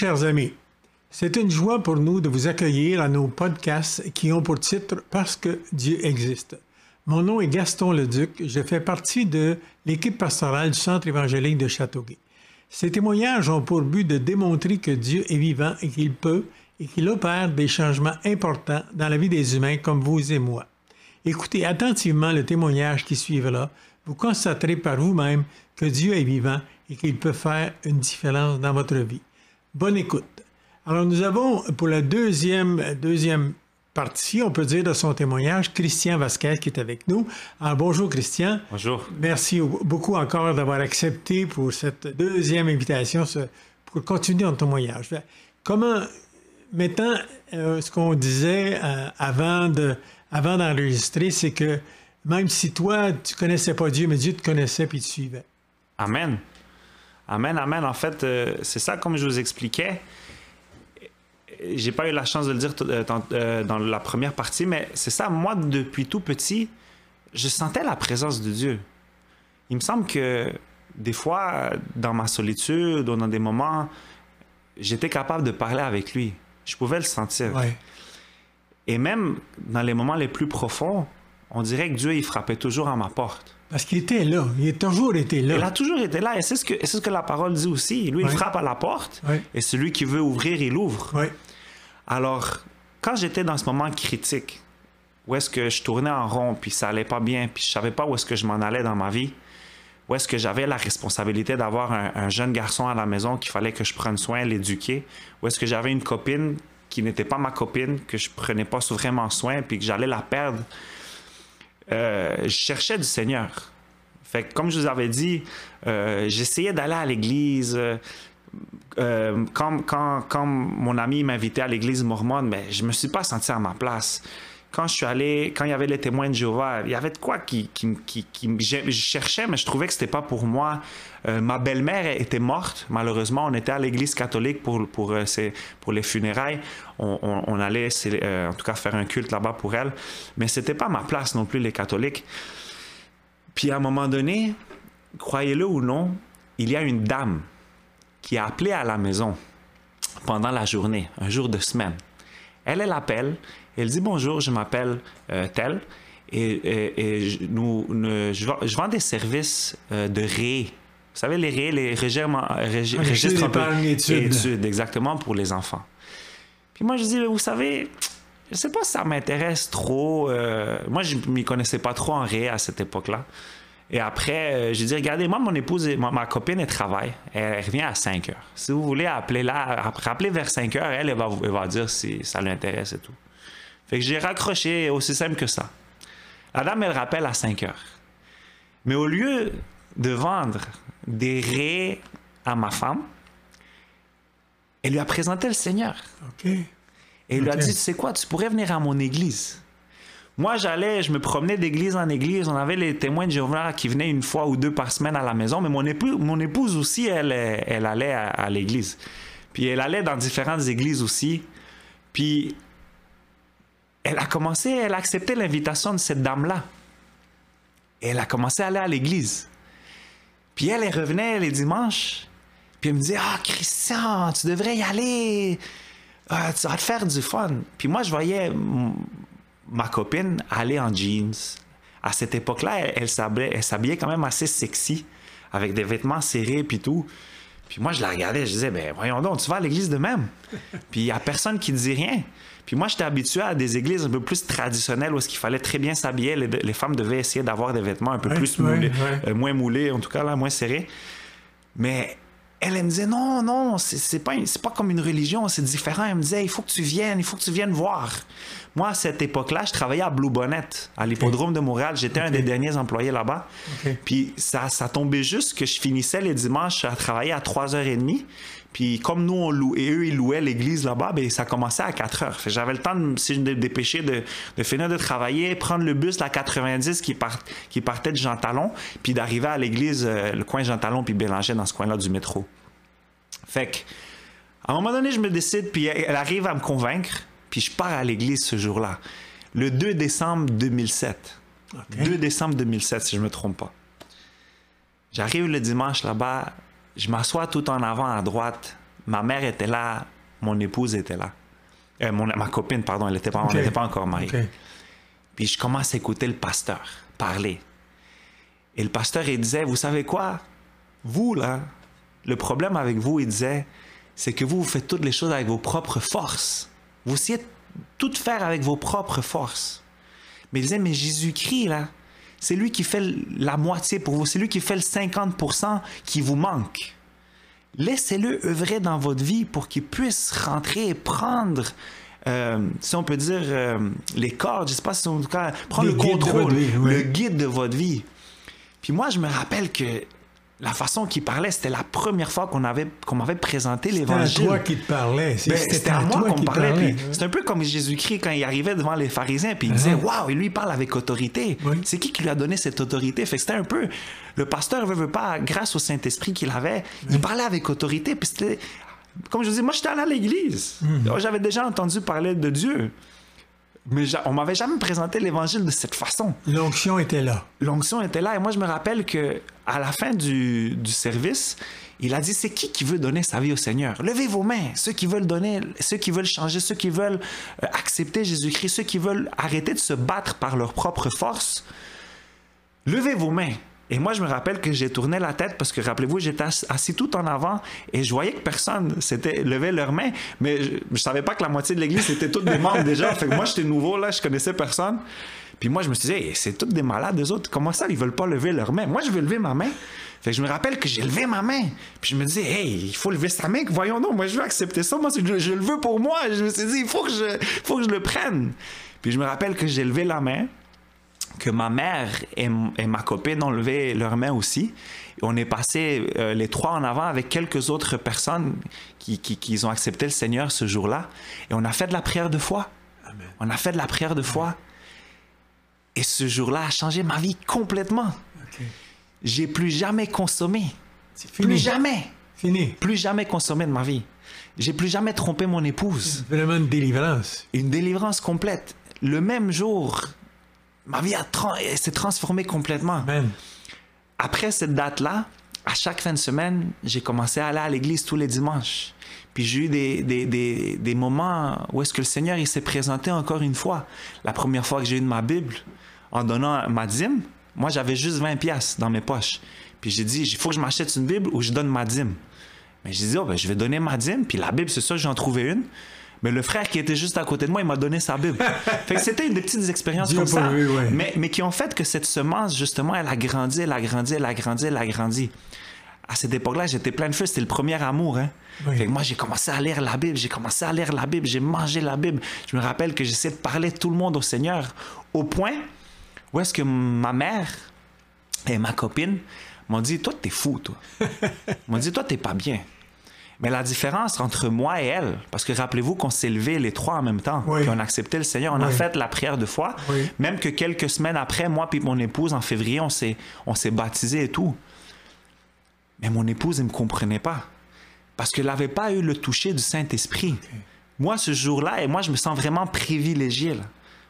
chers amis. C'est une joie pour nous de vous accueillir à nos podcasts qui ont pour titre Parce que Dieu existe. Mon nom est Gaston Leduc. Je fais partie de l'équipe pastorale du Centre évangélique de Châteauguay. Ces témoignages ont pour but de démontrer que Dieu est vivant et qu'il peut et qu'il opère des changements importants dans la vie des humains comme vous et moi. Écoutez attentivement le témoignage qui suivra. Vous constaterez par vous-même que Dieu est vivant et qu'il peut faire une différence dans votre vie. Bonne écoute. Alors nous avons pour la deuxième, deuxième partie, on peut dire, de son témoignage, Christian Vasquez qui est avec nous. Alors bonjour Christian. Bonjour. Merci beaucoup encore d'avoir accepté pour cette deuxième invitation pour continuer ton témoignage. Comment, maintenant, euh, ce qu'on disait euh, avant de, avant d'enregistrer, c'est que même si toi, tu connaissais pas Dieu, mais Dieu te connaissait puis te suivait. Amen. Amen, amen. En fait, euh, c'est ça, comme je vous expliquais. J'ai pas eu la chance de le dire euh, euh, dans, la première partie, mais c'est ça. Moi, depuis tout petit, je sentais la présence de Dieu. Il me semble que des fois, dans ma solitude ou dans des moments, j'étais capable de parler avec lui. Je pouvais le sentir. Et même dans les moments les plus profonds, on dirait que Dieu, il frappait toujours à ma porte. Parce qu'il était là. Il a toujours été là. Il a toujours été là. Et c'est ce que, ce que la parole dit aussi. Lui, il frappe à la porte. Et celui qui veut ouvrir, il ouvre. Alors, quand j'étais dans ce moment critique, où est-ce que je tournais en rond, puis ça allait pas bien, puis je savais pas où est-ce que je m'en allais dans ma vie, où est-ce que j'avais la responsabilité d'avoir un, un, jeune garçon à la maison qu'il fallait que je prenne soin, l'éduquer, où est-ce que j'avais une copine qui n'était pas ma copine, que je prenais pas vraiment soin, puis que j'allais la perdre euh, je cherchais du Seigneur. Fait comme je vous avais dit, euh, j'essayais d'aller à l'église. Euh, quand, quand, mon ami m'invitait à l'église mormone, mais je me suis pas senti à ma place. Quand je suis allé, quand il y avait les témoins de Jéhovah, il y avait de quoi qui, qui, qui, je, cherchais, mais je trouvais que c'était pas pour moi. ma belle-mère était morte, malheureusement. On était à l'église catholique pour, pour, pour les funérailles on, allait euh, en tout cas faire un culte là-bas pour elle. Mais c'était pas ma place non plus, les catholiques. Puis à un moment donné, croyez-le ou non, il y a une dame qui a appelé à la maison pendant la journée, un jour de semaine. Elle, elle appelle, elle dit bonjour, je m'appelle euh, telle, et, nous, je, vends des services euh, de ré. Vous savez, les ré, les registres d'études, exactement pour les enfants. Puis moi, je dis, vous savez, je sais pas si ça m'intéresse trop. Euh, moi, je m'y connaissais pas trop en ré à cette époque-là. Et après, euh, j'ai dit, regardez, moi, mon épouse, ma, copine, elle travaille. Elle, revient à 5 heures. Si vous voulez appeler là, appeler vers 5 heures, elle, elle va, elle va dire si ça l'intéresse et tout. Fait que j'ai raccroché aussi simple que ça. La dame, elle rappelle à 5 heures. Mais au lieu de vendre des raies à ma femme, elle lui a présenté le Seigneur. Et il lui a dit, tu sais quoi, tu pourrais venir à mon église. Moi, j'allais, je me promenais d'église en église. On avait les témoins de Jéhovah qui venaient une fois ou deux par semaine à la maison. Mais mon épouse, mon épouse aussi, elle, elle allait à, l'église. Puis elle allait dans différentes églises aussi. Puis elle a commencé, elle a accepté l'invitation de cette dame-là. Elle a commencé à aller à l'église. Puis elle, elle revenait les dimanches. Puis elle me disait Ah, Christian, tu devrais y aller. Ah, tu vas te faire du fun. Puis moi, je voyais ma copine aller en jeans. À cette époque-là, elle, elle s'habillait quand même assez sexy, avec des vêtements serrés puis tout. Puis moi, je la regardais, je disais, ben voyons donc, tu vas à l'église de même? puis il n'y a personne qui dit rien. Puis moi, j'étais habitué à des églises un peu plus traditionnelles où qu'il fallait très bien s'habiller. Les, femmes devaient essayer d'avoir des vêtements un peu plus moulés, euh, moins moulés, en tout cas, là, moins serrés. Mais elle, me disait non, non, c'est pas, pas comme une religion, c'est différent. Elle me disait il faut que tu viennes, il faut que tu viennes voir. Moi, à cette époque-là, je travaillais à Blue Bonnet, à l'hippodrome de Montréal. J'étais un des derniers employés là-bas. Puis ça, ça tombait juste que je finissais les dimanches à travailler à 3h30. Puis comme nous, on louait, et eux, ils louaient l'église là-bas, ben, ça commençait à 4 heures. J'avais le temps de me dépêcher de, de, finir de travailler, prendre le bus, la 90 qui, part, qui partait de Jean Talon, puis d'arriver à l'église, euh, le coin Jean Talon, puis Bélanger dans ce coin-là du métro. Fait que, à un moment donné, je me décide, puis elle arrive à me convaincre, puis je pars à l'église ce jour-là. Le 2 décembre 2007. 2 décembre 2007, si je me trompe pas. J'arrive le dimanche là-bas, je m'assois tout en avant à droite ma mère était là, mon épouse était là. Euh, mon, ma copine, pardon, elle n'était pas, on n'était pas encore mariés. OK. Puis je commence à écouter le pasteur parler. Et le pasteur, il disait, vous savez quoi? Vous, là, le problème avec vous, il disait, c'est que vous, vous faites toutes les choses avec vos propres forces. Vous essayez de tout faire avec vos propres forces. Mais il disait, mais Jésus-Christ, là, c'est lui qui fait la moitié pour vous. C'est lui qui fait le 50% qui vous manque. Laissez-le œuvrer dans votre vie pour qu'il puisse rentrer et prendre, euh, si on peut dire, euh, les cordes, je sais pas si en tout cas, prendre le contrôle, vie, oui. le guide de votre vie. Puis moi, je me rappelle que la façon qu'il parlait, c'était la première fois qu'on avait qu'on m'avait présenté C'était à l'évangile. toi qui te parlait. Ben, C'était à moi qu'on parlait. parlait. C'est un peu comme Jésus-Christ quand il arrivait devant les pharisiens, puis il disait Waouh, et lui, il parle avec autorité. Oui. C'est qui qui lui a donné cette autorité? Fait c'était un peu. Le pasteur veut, veut pas, grâce au Saint-Esprit qu'il avait, il parlait avec autorité. Puis c'était. Comme je dis, moi, j'étais allé à l'église. Hmm. J'avais déjà entendu parler de Dieu. Mais on m'avait jamais présenté l'évangile de cette façon. L'onction était là. l'onction était là. Et moi je me rappelle que à la fin du, du service il a dit c'est qui qui veut donner sa vie au Seigneur? Levez vos mains. Ceux qui veulent donner ceux qui veulent changer ceux qui veulent euh, accepter Jésus-Christ ceux qui veulent arrêter de se battre par leur propre force levez vos mains et moi, je me rappelle que j'ai tourné la tête parce que, rappelez-vous, j'étais ass- assis tout en avant et je voyais que personne s'était levé leurs mains, mais je, savais pas que la moitié de l'église c'était tous des membres déjà. Fait que moi, j'étais nouveau là, je connaissais personne. Puis moi, je me suis dit, Hey, c'est tous des malades, eux autres. Comment ça, ils veulent pas lever leurs mains? Moi, je veux lever ma main. Fait que je me rappelle que j'ai levé ma main. Puis je me dis, hey, il faut lever sa main. Voyons donc, moi, je veux accepter ça. Moi, je, je le veux pour moi. Je me suis dit, il faut que je, faut que je le prenne. Puis je me rappelle que j'ai levé la main que ma mère et, ma copine ont levé leurs mains aussi. On est passé euh, les trois en avant avec quelques autres personnes qui, qui, qui ont accepté le Seigneur ce jour-là. Et on a fait de la prière de foi. Amen. On a fait de la prière de foi. Et ce jour-là a changé ma vie complètement. J'ai plus jamais consommé. C'est Plus fini. jamais. Fini. Plus jamais consommé de ma vie. J'ai plus jamais trompé mon épouse. Vraiment une délivrance. Une délivrance complète. Le même jour, ma vie s'est transformée complètement. Après cette date-là, à chaque fin de semaine, j'ai commencé à aller à l'église tous les dimanches. Puis j'ai eu des, des, des, des moments où est-ce que le Seigneur il s'est présenté encore une fois. La première fois que j'ai eu de ma Bible, en donnant ma dîme, moi j'avais juste 20 pièces dans mes poches. Puis j'ai dit, il faut que je m'achète une Bible ou je donne ma dîme. Mais j'ai dit, oh, ben, je vais donner ma dîme. Puis la Bible, c'est ça, j'en trouvais une. Mais le frère qui était juste à côté de moi, il m'a donné sa Bible. fait que c'était des petites expériences comme ça. lui, ouais. Mais, mais qui ont fait que cette semence, justement, elle a grandi, elle a grandi, elle a grandi, elle a grandi. À cette époque-là, j'étais plein de feu. C'était le premier amour. Hein? Oui. Fait que moi, j'ai commencé à lire la Bible. J'ai commencé à lire la Bible. J'ai mangé la Bible. Je me rappelle que j'essayais de parler tout le monde au Seigneur. Au point où est-ce que ma mère et ma copine m'ont dit Toi, t'es fou, toi. m'ont dit Toi, t'es pas bien. Mais la différence entre moi et elle, parce que rappelez-vous qu'on s'est levés les trois en même temps, Oui. puis on a accepté le Seigneur, on a fait la prière de foi, Oui. même que quelques semaines après, moi puis mon épouse, en février, on s'est, on s'est baptisés et tout. Mais mon épouse, elle ne me comprenait pas. Parce qu'elle n'avait pas eu le toucher du Saint-Esprit. Moi, ce jour-là, et moi, je me sens vraiment privilégié. là.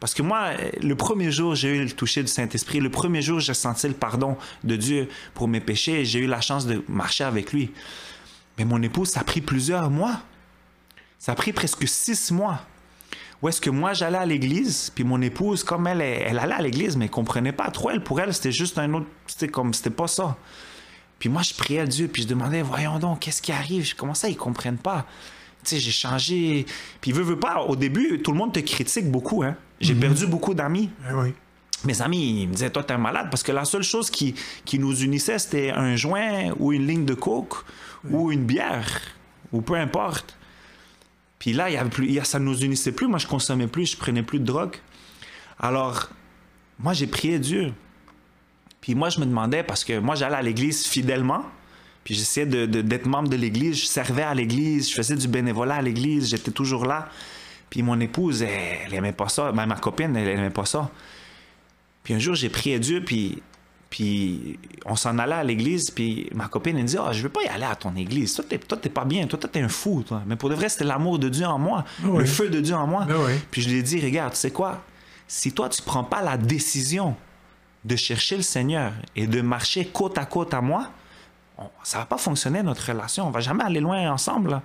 Parce que moi, le premier jour, j'ai eu le toucher du Saint-Esprit. Le premier jour, j'ai senti le pardon de Dieu pour mes péchés. et J'ai eu la chance de marcher avec lui. Mais mon épouse, ça a pris plusieurs mois. Ça a pris presque six mois. Où est-ce que moi, j'allais à l'église, puis mon épouse, comme elle, elle, allait à l'église, mais elle comprenait pas trop. Elle, pour elle, c'était juste un autre... C'était comme... C'était pas ça. Puis moi, je priais à Dieu, puis je demandais, voyons donc, qu'est-ce qui arrive? Comment ça, ils comprennent pas? Tu sais, j'ai changé. Puis, veut, veut pas, au début, tout le monde te critique beaucoup, hein. J'ai perdu beaucoup d'amis. Oui. Mes amis, ils me disaient, toi, t'es un malade, parce que la seule chose qui, qui nous unissait, c'était un joint ou une ligne de coke ou une bière, ou peu importe. Puis là, y avait plus, ça ne nous unissait plus. Moi, je consommais plus, je prenais plus de drogue. Alors, moi, j'ai prié Dieu. Puis moi, je me demandais, parce que moi, j'allais à l'église fidèlement, puis j'essayais de- de- d'être membre de l'église, je servais à l'église, je faisais du bénévolat à l'église, j'étais toujours là. Puis mon épouse, elle, elle aimait pas ça. Ben, ma copine, elle, elle aimait pas ça. Puis un jour, j'ai prié Dieu, puis, puis on s'en allait à l'église, puis ma copine, elle me dit Ah, je veux pas y aller à ton église. Toi, t'es, toi, t'es pas bien. Toi, toi, t'es un fou, toi. Mais pour de vrai, c'était l'amour de Dieu en moi, Oui. le feu de Dieu en moi. Oui. Puis je lui ai dit Regarde, tu sais quoi? Si toi, tu prends pas la décision de chercher le Seigneur et de marcher côte à côte à moi, on- ça va pas fonctionner notre relation. On va jamais aller loin ensemble. là.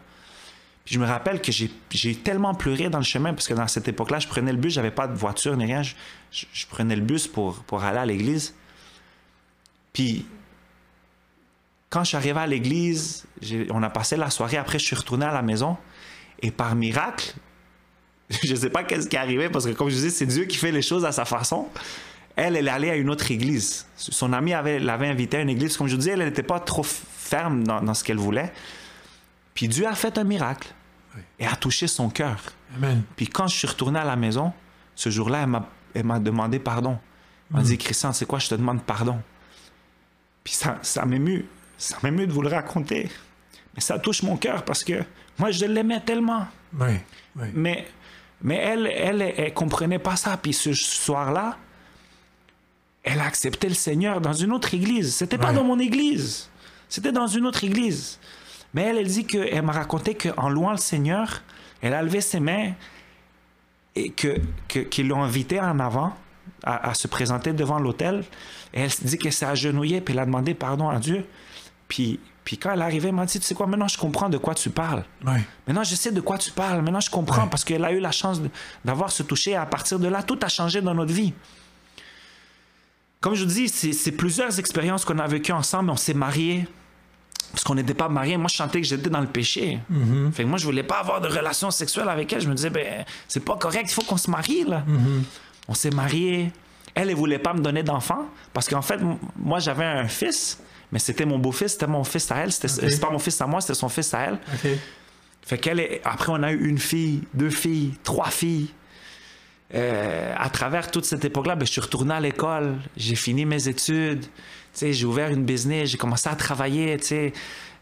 Puis je me rappelle que j'ai j'ai tellement pleuré dans le chemin parce que dans cette époque-là, je prenais le bus, j'avais pas de voiture ni rien. Je, je- je prenais le bus pour, pour aller à l'église. Puis quand je suis arrivé à l'église, on a passé la soirée. Après, je suis retourné à la maison. Et par miracle, je ne sais pas qu'est-ce qui est arrivé parce que, comme je dis, c'est Dieu qui fait les choses à sa façon. Elle, elle est allée à une autre église. Son amie avait- l'avait invitée à une église. Comme je vous disais, elle n'était pas trop ferme dans, dans ce qu'elle voulait. Puis Dieu a fait un miracle Oui. et a touché son cœur. Puis quand je suis retourné à la maison, ce jour-là, elle m'a, elle m'a demandé pardon. Elle m'a dit, Christian, c'est quoi, je te demande pardon? Puis ça, ça m'émue. Ça m'émue de vous le raconter. Mais ça touche mon cœur parce que moi, je l'aimais tellement. Oui, oui. Mais, mais elle, elle, elle, elle comprenait pas ça. Puis ce soir-là, elle a accepté le Seigneur dans une autre église. C'était pas Ouais. dans mon église. C'était dans une autre église. Mais elle, elle dit que, elle m'a raconté qu'en louant le Seigneur, elle a levé ses mains et que, que- qu'ils l'ont invitée en avant à, à se présenter devant l'autel. Et elle se dit qu'elle s'est agenouillée puis elle a demandé pardon à Dieu. Puis, puis quand elle est arrivée, elle m'a dit, tu sais quoi, maintenant je comprends de quoi tu parles. oui. Maintenant, je sais de quoi tu parles. Maintenant, je comprends parce qu'elle a eu la chance d'avoir ce toucher. Et à partir de là, tout a changé dans notre vie. Comme je vous dis, c'est plusieurs expériences qu'on a vécues ensemble. On s'est mariés parce qu'on n'était pas mariés. Moi, je sentais que j'étais dans le péché. Fait que moi, je voulais pas avoir de relation sexuelle avec elle. Je me disais, ben, c'est pas correct. Il faut qu'on se marie, là. On s'est mariés. Elle, elle voulait pas me donner d'enfant parce qu'en fait, moi, j'avais un fils, mais c'était mon beau-fils, c'était mon fils à elle. C'était pas mon fils à moi, c'était son fils à elle. Fait qu'elle est... Après, on a eu une fille, deux filles, trois filles. Euh, à travers toute cette époque-là, ben, je suis retourné à l'école, j'ai fini mes études, tu sais, j'ai ouvert une business, j'ai commencé à travailler, tu sais.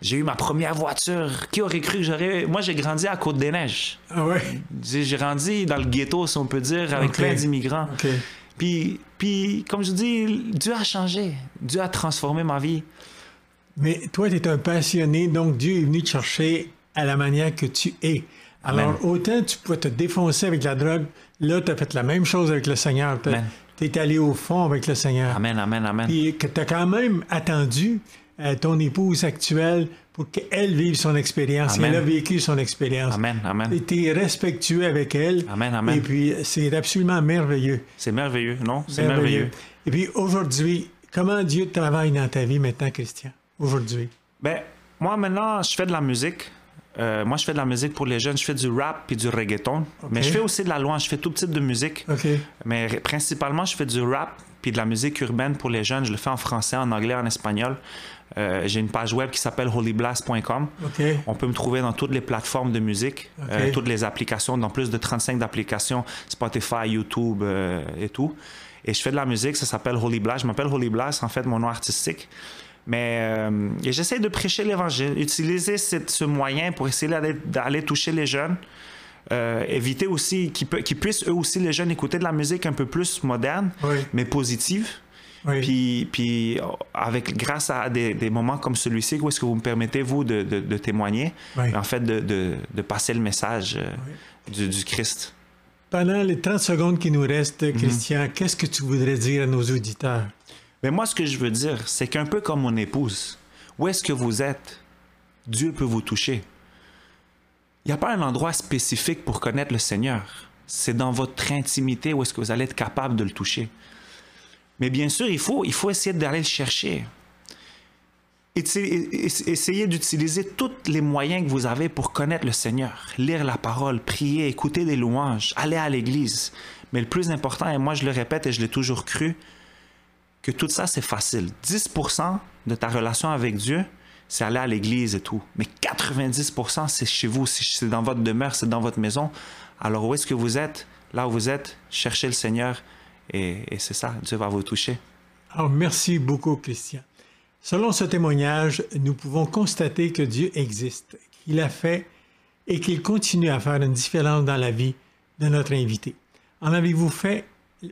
J'ai eu ma première voiture. Qui aurait cru que j'aurais... Moi, j'ai grandi à Côte-des-Neiges. Ah ouais? J'ai grandi dans le ghetto, si on peut dire, avec plein d'immigrants. OK. Puis, puis, comme je dis, Dieu a changé. Dieu a transformé ma vie. Mais toi, tu es un passionné, donc Dieu est venu te chercher à la manière que tu es. Alors, Amen. autant tu pouvais te défoncer avec la drogue, là, tu as fait la même chose avec le Seigneur. Amen. Tu es allé au fond avec le Seigneur. Amen, amen, amen. Puis que tu as quand même attendu euh, ton épouse actuelle pour qu'elle vive son expérience. Elle a vécu son expérience. Amen, amen. Et tu es respectueux avec elle. Amen, amen. Et puis, c'est absolument merveilleux. C'est merveilleux, non? C'est merveilleux. Et puis, aujourd'hui, comment Dieu travaille dans ta vie maintenant, Christian? Aujourd'hui. Ben, moi maintenant, je fais de la musique. Euh, moi, je fais de la musique pour les jeunes. Je fais du rap puis du reggaeton. Mais je fais aussi de la louange. Je fais tout type de musique. Mais principalement, je fais du rap puis de la musique urbaine pour les jeunes. Je le fais en français, en anglais, en espagnol. Euh, J'ai une page web qui s'appelle holyblast.com. On peut me trouver dans toutes les plateformes de musique, euh, toutes les applications, dans plus de 35 d'applications, Spotify, YouTube euh, et tout. Et je fais de la musique, ça s'appelle Holy Blast. Je m'appelle Holy Blast, en fait, mon nom artistique. Mais euh, j'essaie de prêcher l'évangile, utiliser cette- ce moyen pour essayer d'aller, toucher les jeunes. Euh, éviter aussi qu'ils, pu- qu'ils puissent eux aussi, les jeunes, écouter de la musique un peu plus moderne, Oui. mais positive. Oui. Puis, puis avec, grâce à des, des moments comme celui-ci, où est-ce que vous me permettez, vous, de, de- de témoigner, Oui. en fait, de, passer le message euh, du, du Christ. Pendant les 30 secondes qui nous restent, Mhm. Christian, qu'est-ce que tu voudrais dire à nos auditeurs? Mais moi, ce que je veux dire, c'est qu'un peu comme mon épouse, où est-ce que vous êtes, Dieu peut vous toucher. Il n'y a pas un endroit spécifique pour connaître le Seigneur. C'est dans votre intimité où est-ce que vous allez être capable de le toucher. Mais bien sûr, il faut, il faut essayer d'aller le chercher. Essa- essa- Essayez d'utiliser tous les moyens que vous avez pour connaître le Seigneur. Lire la parole, prier, écouter des louanges, aller à l'église. Mais le plus important, et moi je le répète et je l'ai toujours cru, que tout ça, c'est facile. 10% de ta relation avec Dieu, c'est aller à l'église et tout. Mais 90%, c'est chez vous, c'est dans votre demeure, c'est dans votre maison. Alors où est-ce que vous êtes? Là où vous êtes, cherchez le Seigneur et, et c'est ça, Dieu va vous toucher. Alors, merci beaucoup, Christian. Selon ce témoignage, nous pouvons constater que Dieu existe, qu'il a fait et qu'il continue à faire une différence dans la vie de notre invité. En avez-vous fait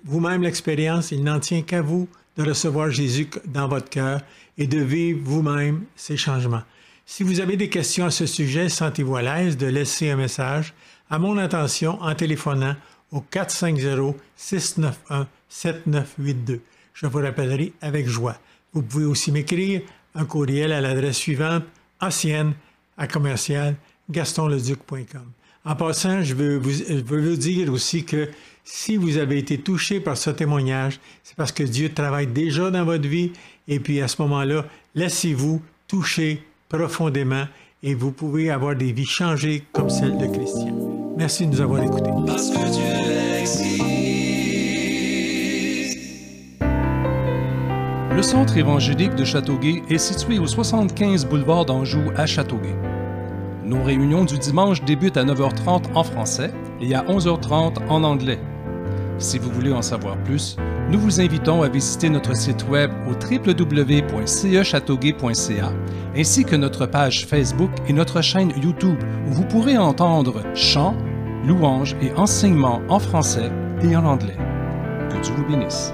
vous-même l'expérience? Il n'en tient qu'à vous de recevoir Jésus dans votre cœur et de vivre vous-même ces changements. Si vous avez des questions à ce sujet, sentez-vous à l'aise de laisser un message à mon attention en téléphonant au 450-691-7982. Je vous rappellerai avec joie. Vous pouvez aussi m'écrire un courriel à l'adresse suivante ancienne à commercial gastonleduc.com. En passant, je veux, vous, je veux vous dire aussi que si vous avez été touché par ce témoignage, c'est parce que Dieu travaille déjà dans votre vie et puis à ce moment-là, laissez-vous toucher profondément et vous pouvez avoir des vies changées comme celle de Christian. Merci de nous avoir écoutés. Parce que Dieu existe. Le centre évangélique de Châteauguay est situé au 75 boulevard d'Anjou à Châteauguay. Nos réunions du dimanche débutent à 9h30 en français et à 11h30 en anglais. Si vous voulez en savoir plus, nous vous invitons à visiter notre site web au www.cechâteauguay.ca ainsi que notre page Facebook et notre chaîne YouTube où vous pourrez entendre chants, louanges et enseignements en français et en anglais. Que Dieu vous bénisse.